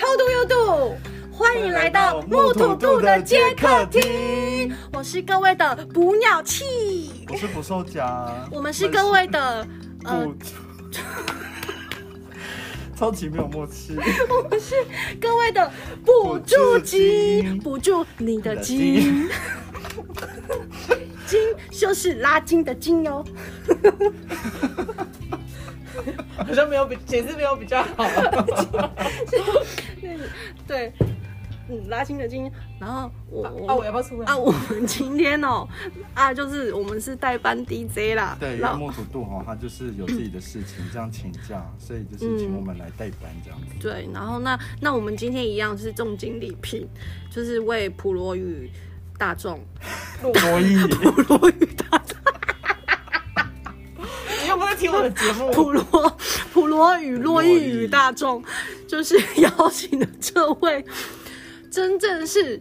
How do you do？欢迎来到木土度的接客厅，我是各位的捕鸟器，我是捕兽夹，我们是各位的呃，捕，超级没有默契。我们是各位的捕住机，捕住你的筋，筋就是拉筋的筋哟。好像没有比解释没有比较好。对，嗯，拉筋的筋。然后我啊，我要不要出来？啊，我们今天哦，啊，就是我们是代班 DJ 啦。对，因然后为木土度哈，他就是有自己的事情这样请假，所以就是请我们来代班这样子。对，然后那那我们今天一样是重金礼聘，就是为普罗与大众，洛伊，普罗与大 的节目？普罗普罗与洛伊与大众，就是邀请的这位，真正是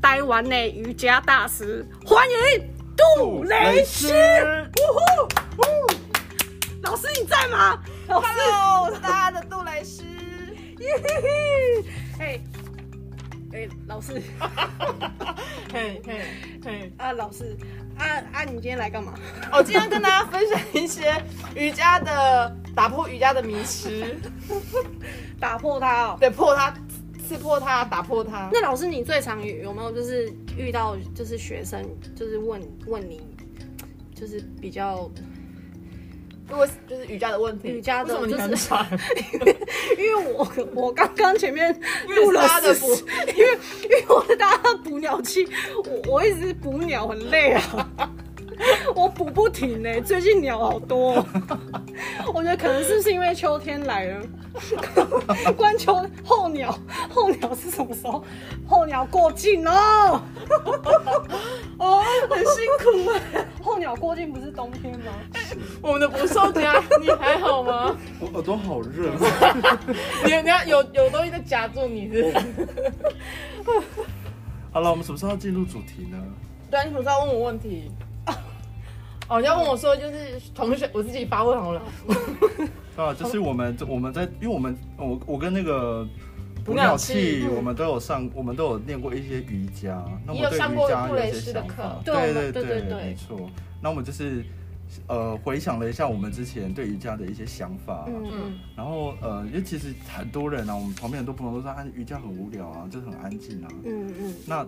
台湾的瑜伽大师，欢迎杜蕾斯。呜呼呜老师你在吗？老师，Hello，我是大家的杜蕾斯。耶 嘿嘿，哎哎，老师 嘿嘿嘿，啊，老师啊啊，你今天来干嘛？我今天跟大家分享一些瑜伽的打破瑜伽的迷失，打破它哦。对，破它，刺破它，打破它。那老师，你最常有有没有就是遇到就是学生就是问问你，就是比较，如果就是瑜伽的问题，瑜伽的为什么你就是很惨？因为我 我刚刚前面录了四十，因为 因为我是大家的捕鸟器，我我一直捕鸟很累啊。我补不停呢、最近鸟好多哦、我觉得可能是不是因为秋天来了，关秋候鸟，候鸟是什么时候？候鸟过境哦，哦，很辛苦哎、候鸟过境不是冬天吗？我们的不受夹，你还好吗？我耳朵好热。你你要有有东西在夹住你是是？好了，我们什么时候要进入主题呢？对啊，你什么时候要问我问题？哦，你要问我说就是同学，我自己发问好了。啊，就是我们我们在，因为我们我我跟那个捕鸟器器，我们都有上，我们都有练过一些瑜伽，那我你有们对瑜上过杜伽有一些蕾斯的课想法。对对对对对对没错。那我们就是呃回想了一下我们之前对瑜伽的一些想法，嗯嗯，然后呃，因为其实很多人啊，我们旁边很多朋友都说啊，瑜伽很无聊啊，就是很安静啊。嗯嗯，那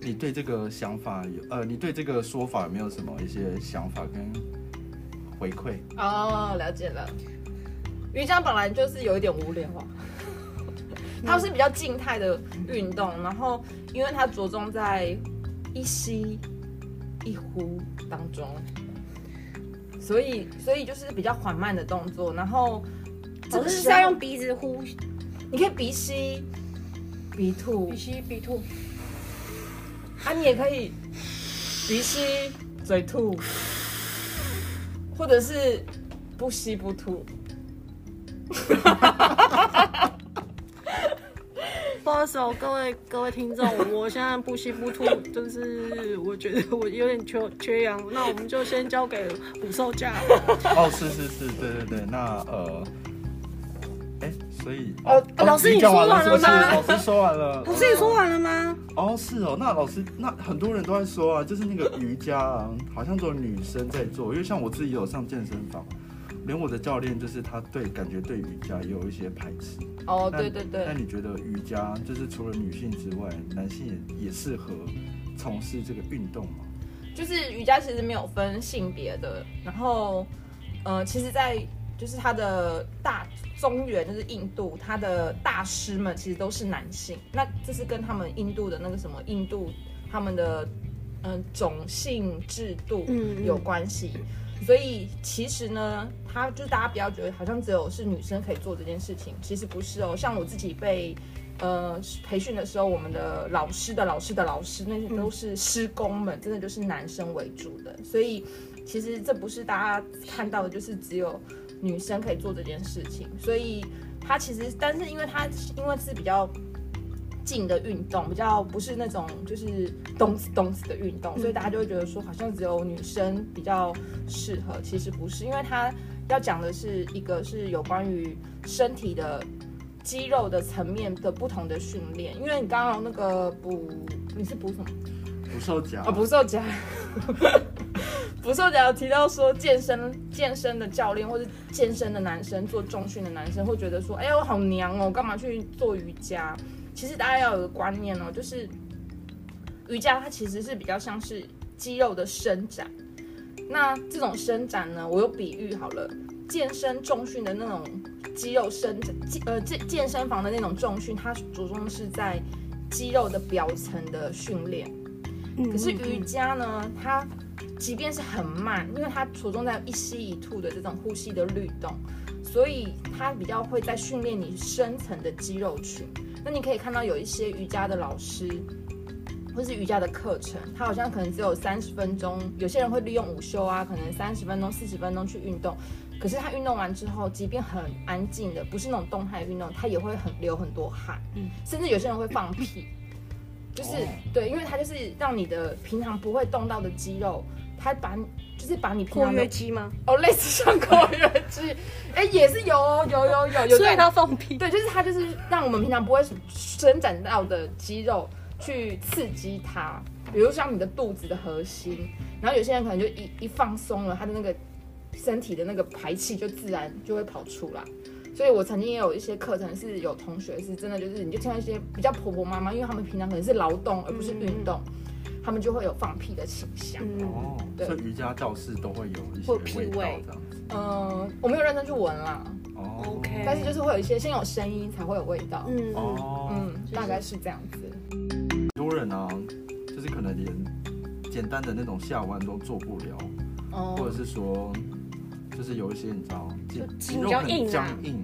你对这个想法有呃，你对这个说法有没有什么一些想法跟回馈？哦，了解了。瑜伽本来就是有一点无聊啊，它是比较静态的运动，然后因为它着重在一吸一呼当中，所以所以就是比较缓慢的动作，然后这老个时候师是在用鼻子呼，你可以鼻吸鼻吐鼻，吸鼻吐。啊，你也可以鼻吸嘴吐，或者是不吸不吐。不好意思哦，各位各位听众，我现在不吸不吐，就是我觉得我有点缺缺氧，那我们就先交给捕兽夹。哦，是是是，对对对，那呃，哎，所以哦老师你说完？了吗老师说完了。老师，你说完了吗？哦，是哦，那老师，那很多人都在说啊，就是那个瑜伽啊，好像只有女生在做，因为像我自己有上健身房，连我的教练就是他对感觉对瑜伽也有一些排斥。哦，那对对对那，你觉得瑜伽就是除了女性之外，男性也也适合从事这个运动吗？就是瑜伽其实没有分性别的，然后呃，其实，在就是它的大中原就是印度，它的大师们其实都是男性，那这是跟他们印度的那个什么印度他们的嗯、呃种姓制度有关系。所以其实呢，他就是大家不要觉得好像只有是女生可以做这件事情，其实不是哦。像我自己被呃培训的时候，我们的老师的老师的老师，那些都是师工们，真的就是男生为主的。所以其实这不是大家看到的，就是只有女生可以做这件事情。所以他其实，但是因为他因为是比较静的运动，比较不是那种就是动次动次的运动，所以大家就会觉得说好像只有女生比较适合，其实不是，因为它要讲的是一个是有关于身体的肌肉的层面的不同的训练。因为你刚刚那个补，你是补什么？不受夹啊，不受夹。不受夹有提到说，健身健身的教练或者健身的男生做重训的男生会觉得说，哎呀，我好娘哦，干嘛去做瑜伽？其实大家要有个观念哦，就是瑜伽它其实是比较像是肌肉的伸展。那这种伸展呢，我有比喻好了，健身重训的那种肌肉伸展，健呃健健身房的那种重训，它着重是在肌肉的表层的训练。嗯可是瑜伽呢，它即便是很慢，因为它着重在一吸一吐的这种呼吸的律动，所以它比较会在训练你深层的肌肉群。那你可以看到有一些瑜伽的老师，或是瑜伽的课程，它好像可能只有三十分钟，有些人会利用午休啊，可能三十分钟、四十分钟去运动。可是他运动完之后，即便很安静的，不是那种动态运动，他也会很流很多汗，嗯甚至有些人会放屁，就是、对，因为他就是让你的平常不会动到的肌肉，他把就是把你平括常的约肌吗？哦，类似像括约肌，哎、也是有哦有有有有，所以他放屁。对，就是它就是让我们平常不会伸展到的肌肉去刺激它，比如像你的肚子的核心，然后有些人可能就一一放松了，他的那个身体的那个排气就自然就会跑出来。所以我曾经也有一些课程是有同学是真的就是你就听到一些比较婆婆妈妈，因为他们平常可能是劳动而不是运动，他们就会有放屁的倾向。嗯，哦，对所以瑜伽教室都会有一些屁味道味这样子。嗯、我没有认真去闻啦，哦 OK 但是就是会有一些先有声音才会有味道。嗯嗯，哦，嗯，大概是这样子。很多人啊，就是可能连简单的那种下弯都做不了，哦或者是说，就是有一些你知道，肌肉很僵硬。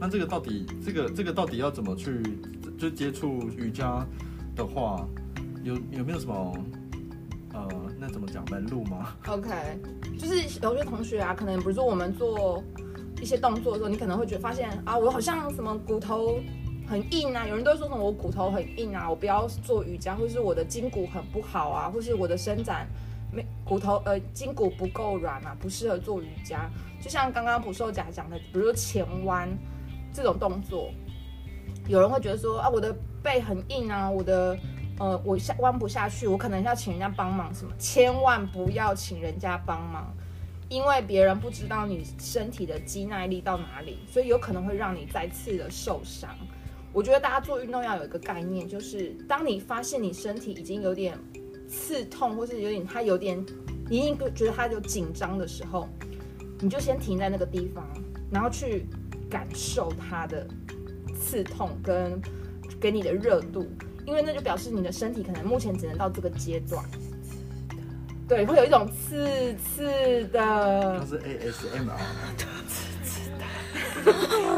那这个到底，这个这个到底要怎么去就接触瑜伽的话，有有没有什么呃，那怎么讲门路吗？OK，就是有些同学啊，可能比如说我们做一些动作的时候，你可能会觉得发现啊，我好像什么骨头很硬啊，有人都说什么我骨头很硬啊，我不要做瑜伽，或是我的筋骨很不好啊，或是我的伸展骨头呃筋骨不够软啊，不适合做瑜伽。就像刚刚捕兽夹讲的，比如说前弯这种动作，有人会觉得说啊，我的背很硬啊，我的呃我下弯不下去，我可能要请人家帮忙什么，千万不要请人家帮忙，因为别人不知道你身体的肌耐力到哪里，所以有可能会让你再次的受伤。我觉得大家做运动要有一个概念，就是当你发现你身体已经有点刺痛，或是有点它有点，你已经觉得它有紧张的时候，你就先停在那个地方，然后去感受它的刺痛跟给你的热度，因为那就表示你的身体可能目前只能到这个阶段。对，会有一种刺刺的那、是 ASMR，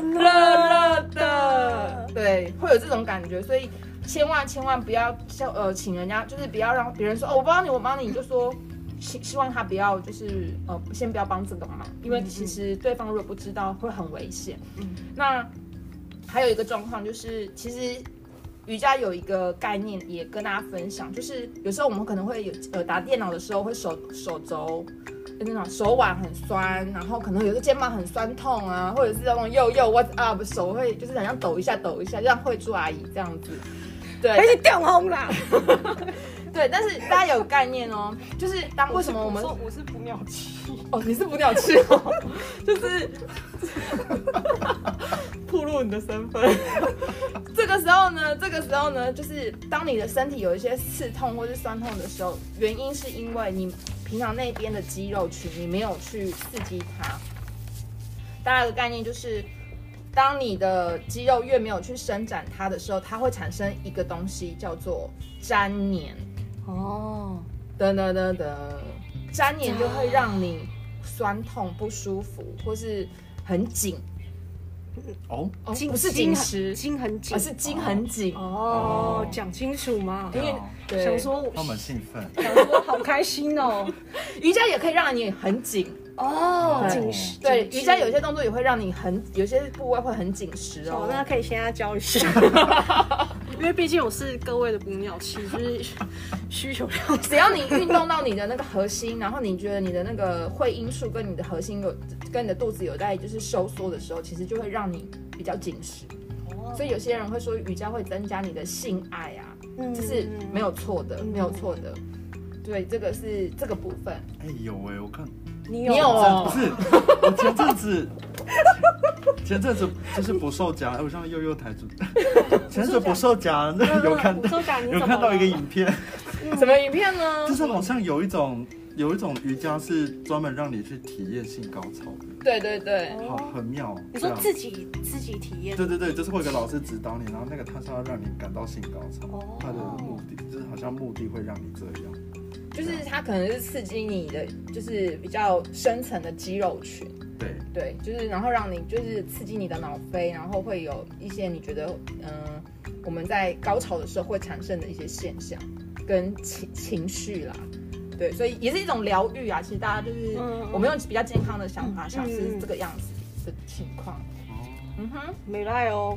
热热的，对，会有这种感觉，所以千万千万不要像呃请人家，就是不要让别人说哦我帮你我帮你，你就说希希望他不要就是呃先不要帮这个忙，因为其实对方如果不知道会很危险。嗯那还有一个状况就是，其实瑜伽有一个概念也跟大家分享，就是有时候我们可能会有呃打电脑的时候会手手肘。那种手腕很酸，然后可能有的肩膀很酸痛啊，或者是那种又又 what's up，手会就是好像抖一下抖一下，就像慧珠阿姨这样子。对，而且掉红啦。对，但是大家有概念哦，就是当为什么我们说我是捕鸟器？哦，你是捕鸟器哦，就是 暴露你的身份。这个时候呢，这个时候呢，就是当你的身体有一些刺痛或是酸痛的时候，原因是因为你平常那边的肌肉群你没有去刺激它。大家的概念就是，当你的肌肉越没有去伸展它的时候，它会产生一个东西叫做粘黏。哦，噔噔噔噔，粘黏就会让你酸痛不舒服，或是很紧。哦，哦，筋不是筋很紧实，筋很紧而。是筋很紧。哦哦，讲清楚嘛。因为想说，他们兴奋，想说好开心哦。瑜伽也可以让你很紧，哦，对紧实。对，瑜伽有些动作也会让你很，有些部位会很紧实哦哦，。那可以现在教一下，因为毕竟我是各位的捕鸟器，就是需求量只要你运动到你的那个核心，然后你觉得你的那个会阴处跟你的核心有跟你的肚子有在就是收缩的时候，其实就会让你比较紧实。所以有些人会说瑜伽会增加你的性爱啊，嗯这是没有错的，嗯没有错的。对，这个是这个部分。哎有哎，我看你你有哦。不是我前阵子前阵子就是不受夹，我像悠悠台主，前阵子不受夹，那有看到有看到一个影片，什么影片呢？就是好像有一种有一种瑜伽是专门让你去体验性高潮的，对对对，好很妙。哦你说自己自己体验，对对对，就是会有个老师指导你，然后那个他是要让你感到性高潮，哦。他的目的就是好像目的会让你这样。就是它可能是刺激你的，就是比较深层的肌肉群。对，对，就是然后让你就是刺激你的脑啡，然后会有一些你觉得嗯、我们在高潮的时候会产生的一些现象跟情情绪啦。对，所以也是一种疗愈啊。其实大家就是、我们用比较健康的想法想嗯是这个样子的情况。哦，嗯哼，没赖哦。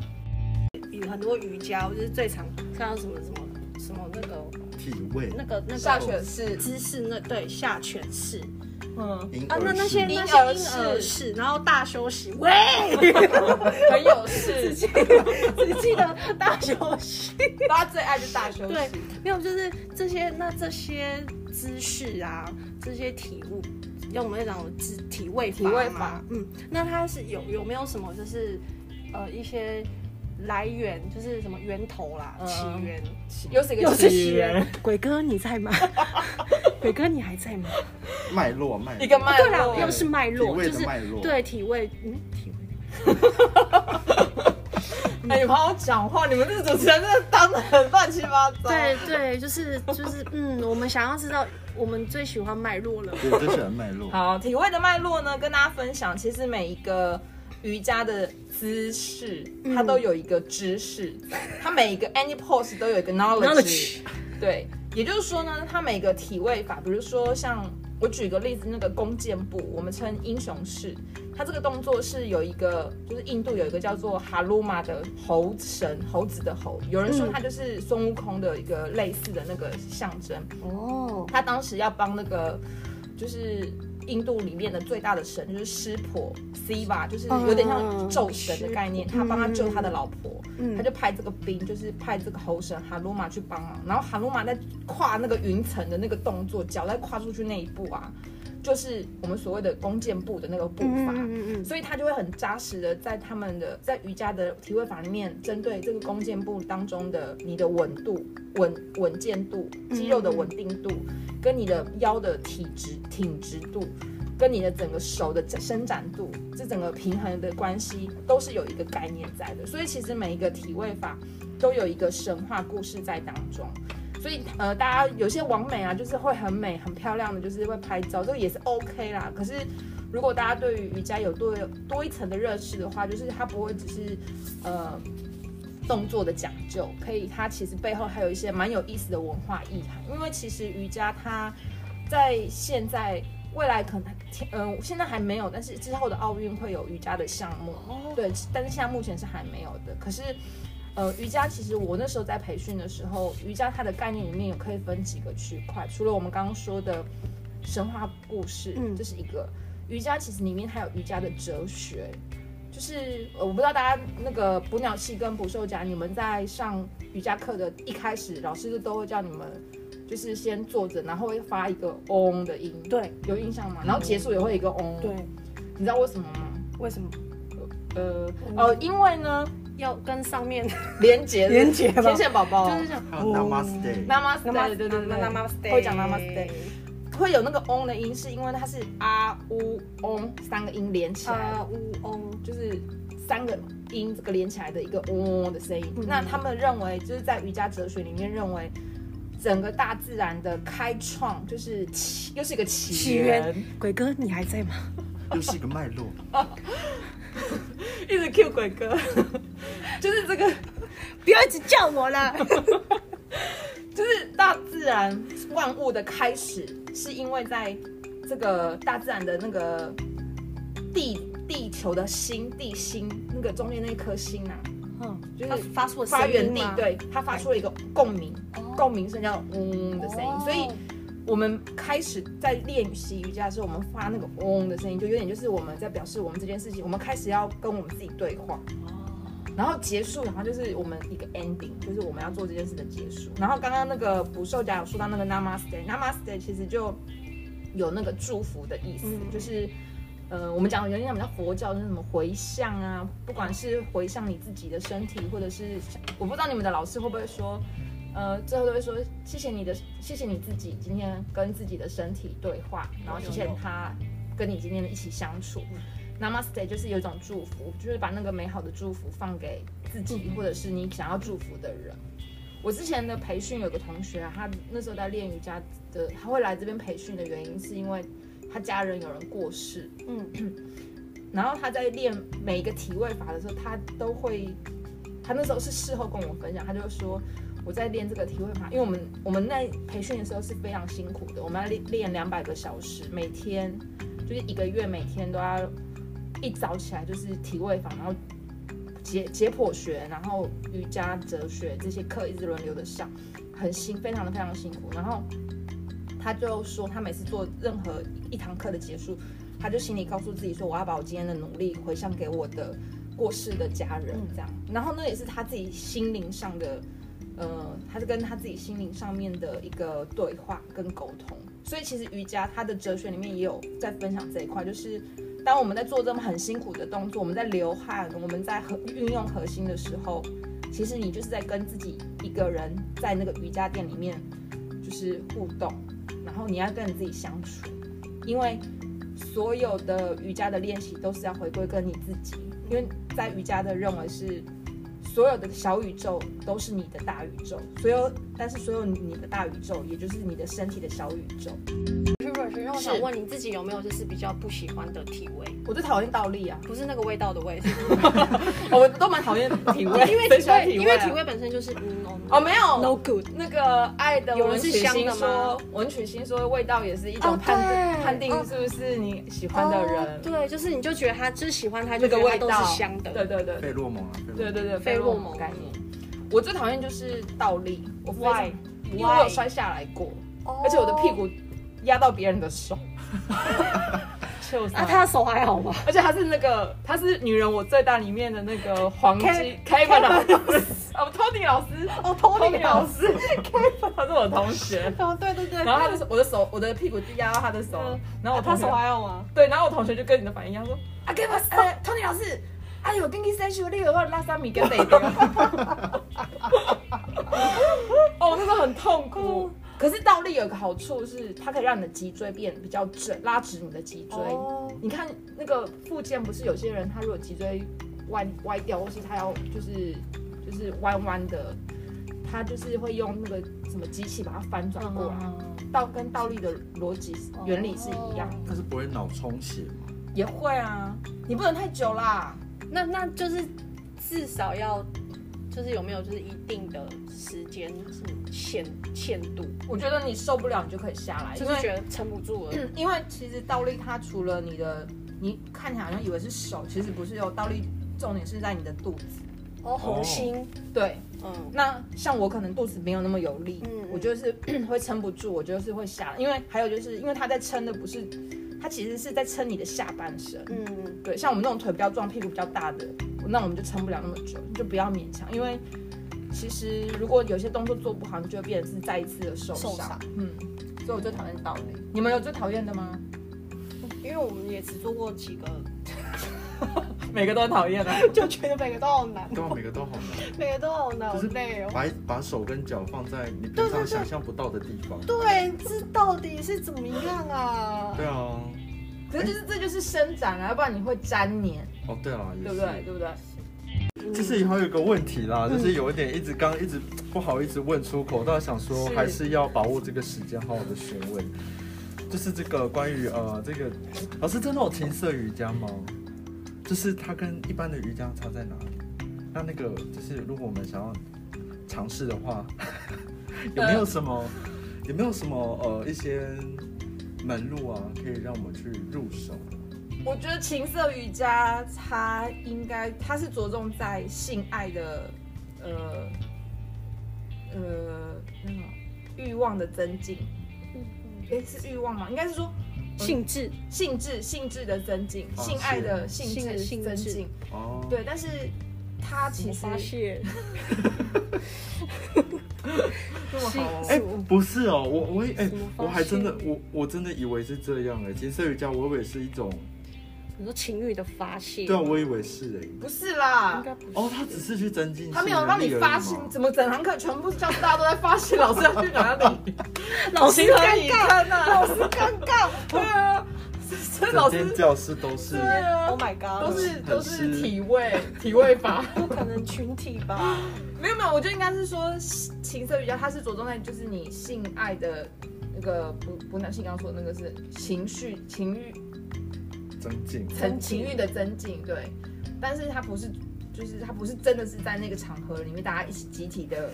有很多瑜伽，我就是最常看到什么什么什么那个体位，那个那个下犬式，姿势，那对下犬式。嗯，啊，那那些那些婴儿式。儿式，然后大休息，喂，很有事，只记得大休息。大家最爱就大休息。对，没有，就是这些那这些姿势啊，这些体悟，用我们那种体体位体位嘛法，嗯，那它是有有没有什么就是呃一些来源，就是什么源头啦，嗯起源，又是一个又是起源，鬼哥你在吗？鬼哥你还在吗？脉络脉络一个脉对啦，络。又是脉络，就是脉络，对体位，嗯，体位。哎，你们好好讲话，你们这个主持人真的当的很乱七八糟。对对，就是就是，嗯，我们想要知道，我们最喜欢脉络了。对，最喜欢脉络。好，体位的脉络呢，跟大家分享，其实每一个瑜伽的姿势，它都有一个知识在，它每一个 any pose 都有一个 knowledge。Knowledge 对，也就是说呢，它每个体位法，比如说像我举个例子，那个弓箭步，我们称英雄式，它这个动作是有一个，就是印度有一个叫做哈鲁玛的猴神，猴子的猴，有人说它就是孙悟空的一个类似的那个象征。哦，他当时要帮那个就是印度里面的最大的神，就是湿婆 Siva，就是有点像咒神的概念，他帮他救他的老婆，嗯。他就派这个兵，就是派这个猴神哈鲁玛去帮忙，然后哈鲁玛在跨那个云层的那个动作，脚在跨出去那一步啊，就是我们所谓的弓箭步的那个步伐。嗯嗯嗯所以他就会很扎实的在他们的在瑜伽的体位法里面，针对这个弓箭步当中的你的稳度、稳稳健度、肌肉的稳定度，跟你的腰的体直挺直度，跟你的整个手的伸展度，这整个平衡的关系都是有一个概念在的。所以其实每一个体位法都有一个神话故事在当中。所以呃，大家有些网美啊，就是会很美、很漂亮的，就是会拍照，这个也是 OK 啦。可是如果大家对于瑜伽有多多一层的认识的话，就是它不会只是呃动作的讲究，可以它其实背后还有一些蛮有意思的文化意涵。因为其实瑜伽它在现在未来可能呃现在还没有，但是之后的奥运会有瑜伽的项目，对，但是现在目前是还没有的。可是，呃，瑜伽其实我那时候在培训的时候，瑜伽它的概念里面有可以分几个区块，除了我们刚刚说的神话故事，嗯这是一个。瑜伽其实里面还有瑜伽的哲学，就是呃我不知道大家那个捕鸟器跟捕兽夹，你们在上瑜伽课的一开始，老师都会叫你们。就是先坐着，然后会发一个嗡的音，对有印象吗？然后结束也会一个嗡，对，你知道为什么吗？为什么呃，呃，因为呢，要跟上面 连接连接吧。天线宝宝。就是这样。还有 Namaste，Namaste，对对对。对 Namaste 会讲 Namaste，会有那个 on 的音，是因为它是啊呜嗡三个音连起来，啊乌翁，就是三个音这个连起来的一个嗡嗡的声音。那他们认为，就是在瑜伽哲学里面认为。整个大自然的开创就是起，又是一个起源。鬼哥你还在吗？又是一个脉络。一直 Q 鬼哥，就是这个 不要一直叫我了。就是大自然万物的开始，是因为在这个大自然的那个地地球的心地心那个中间那颗心啊，嗯，就是发出了发源地对，它发出了一个共鸣，共鸣声叫嗡的声音，哦所以。我们开始在练习瑜伽的时候，我们发那个嗡的声音，就有点就是我们在表示我们这件事情，我们开始要跟我们自己对话。然后结束，然后就是我们一个 ending，就是我们要做这件事的结束。然后刚刚那个捕兽夹有说到那个 namaste，namaste 其实就有那个祝福的意思，嗯就是呃，我们讲有点像比较佛教，就是什么回向啊，不管是回向你自己的身体，或者是我不知道你们的老师会不会说。呃，最后都会说谢谢你的，谢谢你自己今天跟自己的身体对话，然后谢谢他跟你今天的一起相处。Namaste 就是有一种祝福，就是把那个美好的祝福放给自己，或者是你想要祝福的人。我之前的培训有个同学啊，他那时候在练瑜伽的，他会来这边培训的原因是因为他家人有人过世，嗯，然后他在练每一个体位法的时候，他都会，他那时候是事后跟我分享，他就说我在练这个体位法，因为我们我们在培训的时候是非常辛苦的，我们要练练两百个小时，每天就是一个月每天都要一早起来就是体位法，然后解解剖学，然后瑜伽、哲学这些课一直轮流的上，很辛，非常的非常辛苦。然后他就说，他每次做任何一堂课的结束，他就心里告诉自己说，我要把我今天的努力回向给我的过世的家人，这样。然后那也是他自己心灵上的，呃，他是跟他自己心灵上面的一个对话跟沟通。所以其实瑜伽它的哲学里面也有在分享这一块，就是当我们在做这么很辛苦的动作，我们在流汗，我们在核运用核心的时候，其实你就是在跟自己一个人在那个瑜伽垫里面就是互动，然后你要跟你自己相处，因为所有的瑜伽的练习都是要回归跟你自己，因为在瑜伽的认为是所有的小宇宙都是你的大宇宙，所有但是所有你的大宇宙也就是你的身体的小宇宙。因为我想问你自己有没有就是比较不喜欢的体味？我最讨厌倒立啊，不是那个味道的味，是 我们都蛮讨厌体味，因为体味，因为体味本身就是哦没有 no good。那个爱的有人是文曲星香的吗说，文曲星说味道也是一种哦判定、判定是不是你喜欢的人，哦对，就是你就觉得他就是喜欢他，就那个味道是香的。对对对费洛蒙啊，对对对，费洛蒙概念。我最讨厌就是倒立，我 Why？因为我有摔下来过，而且我的屁股压到别人的手。就 啊，他的手还好吗？而且他是那个，他是女人我最大里面的那个黄金 Kevin 老师，哦，Tony 老师，哦 Tony 老师，Kevin 他是我同学。哦，对对对。然后他的手，我的手，我的屁股就压到他的手，嗯然后他手还好吗？对，然后我同学就跟你的反应一样说，啊，给我，呃，Tony 老师，哎呦，跟你三十，你有没有拉三米跟得掉？哦，那个很痛苦。可是倒立有个好处是，它可以让你的脊椎变比较正，拉直你的脊椎。哦你看那个附件，不是有些人他如果脊椎歪歪掉，或是他要就是就是弯弯的，他就是会用那个什么机器把它翻转过来。嗯倒跟倒立的逻辑原理是一样，但是不会脑充血吗？也会啊，你不能太久啦。那那就是至少要，就是有没有就是一定的时间是限限度，我觉得你受不了，你就可以下来，就是觉得撑不住了。嗯因为其实倒立它除了你的，你看起来好像以为是手，其实不是哦，倒立重点是在你的肚子。哦，红心，对，嗯，那像我可能肚子没有那么有力，嗯嗯我就是 会撑不住，我就是会下来，因为还有就是因为他在撑的不是，他其实是在撑你的下半身。嗯嗯，对，像我们那种腿比较壮、屁股比较大的，那我们就撑不了那么久，你就不要勉强，因为其实如果有些动作做不好，你就会变成是再一次的受伤。受伤嗯，所以我最讨厌倒立。你们有最讨厌的吗？因为我们也只做过几个，每个都很讨厌的。就觉得每个都好难，对啊，每个都好难，每个都好难，好就是累哦。把把手跟脚放在你平常想象不到的地方。对，这到底是怎么样啊？对啊，可是就是这就是伸展啊，要不然你会粘黏，哦对啊，对不对？对不对？就是以后有一个问题啦，就是有一点一直刚一直不好意思问出口，但想说是还是要把握这个时间，好好的询问。就是这个关于呃这个老师真的有情色瑜伽吗？就是它跟一般的瑜伽差在哪里？那那个就是如果我们想要尝试的话，有没有什么有没有什么呃一些门路啊，可以让我们去入手？我觉得情色瑜伽它应该它是着重在性爱的呃呃那个欲望的增进，诶，是欲望吗？应该是说性质，性质性质的增进，哦性爱的性质性性增进。哦，对，但是它其实发泄，这么好哦。哎、不是哦，我我也哎、我还真的我我真的以为是这样哎，情色瑜伽我以为是一种，你说情欲的发泄，对啊，我以为是哎。不是啦。应，该不是。哦，他只是去增进，他没有让你发现，怎么整堂课全部教室大家都在发现老师要去哪里？老师尴尬，老师尴尬。对啊，老师整间教室都是对啊，Oh my god，都是都是体位 体位法。不可能群体吧？没有没有，我觉得应该是说情色瑜伽，它是着重在就是你性爱的那个不不那性刚刚说的那个是情绪情欲增进。增情欲的增进，对，但是它不是就是它不是真的是在那个场合里面大家一起集体的。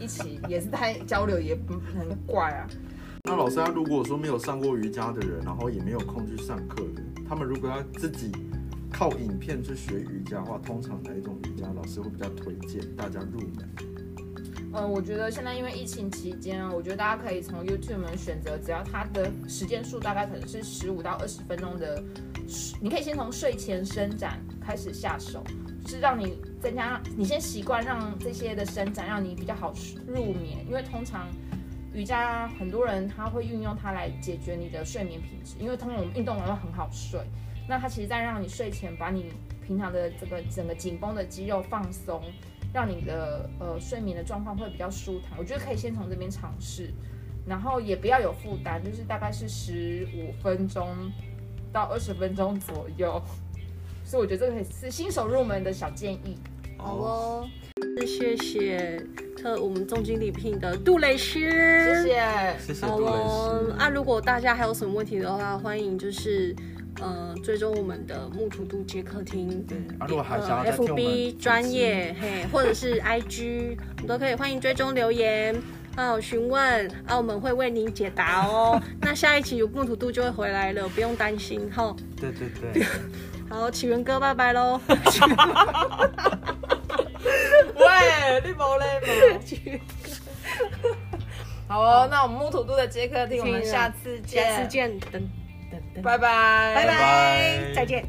一起也是在交流，也不很怪啊。那老师他如果说没有上过瑜伽的人，然后也没有空去上课的，他们如果要自己靠影片去学瑜伽的话，通常哪一种瑜伽老师会比较推荐大家入门？嗯，我觉得现在因为疫情期间啊，我觉得大家可以从 YouTube 里面选择，只要它的时间数大概可能是十五到二十分钟的，你可以先从睡前伸展开始下手，就是让你增加，你先习惯让这些的伸展，让你比较好入眠。因为通常瑜伽很多人他会运用它来解决你的睡眠品质，因为通常我们运动完会很好睡，那它其实在让你睡前把你平常的这个整个紧绷的肌肉放松。让你的呃睡眠的状况会比较舒坦，我觉得可以先从这边尝试，然后也不要有负担，就是大概是十五分钟到二十分钟左右，所以我觉得这个是新手入门的小建议。好哦，谢谢特我们重金礼聘的杜蕾斯，谢谢。好谢谢杜蕾师。哦啊，如果大家还有什么问题的话，欢迎就是呃追踪我们的木土度接客厅。对啊，如果还想要呃，FB 专业嘿，或者是 IG，我们都可以欢迎追踪留言啊询问啊，我们会为您解答哦。那下一期有木土度就会回来了，不用担心哈。对对对，好，起源哥，拜拜喽。喂，你无嘞 好哦，那我们木土度的杰克听，我们下次见，下次见，等等拜，拜。拜拜。再见。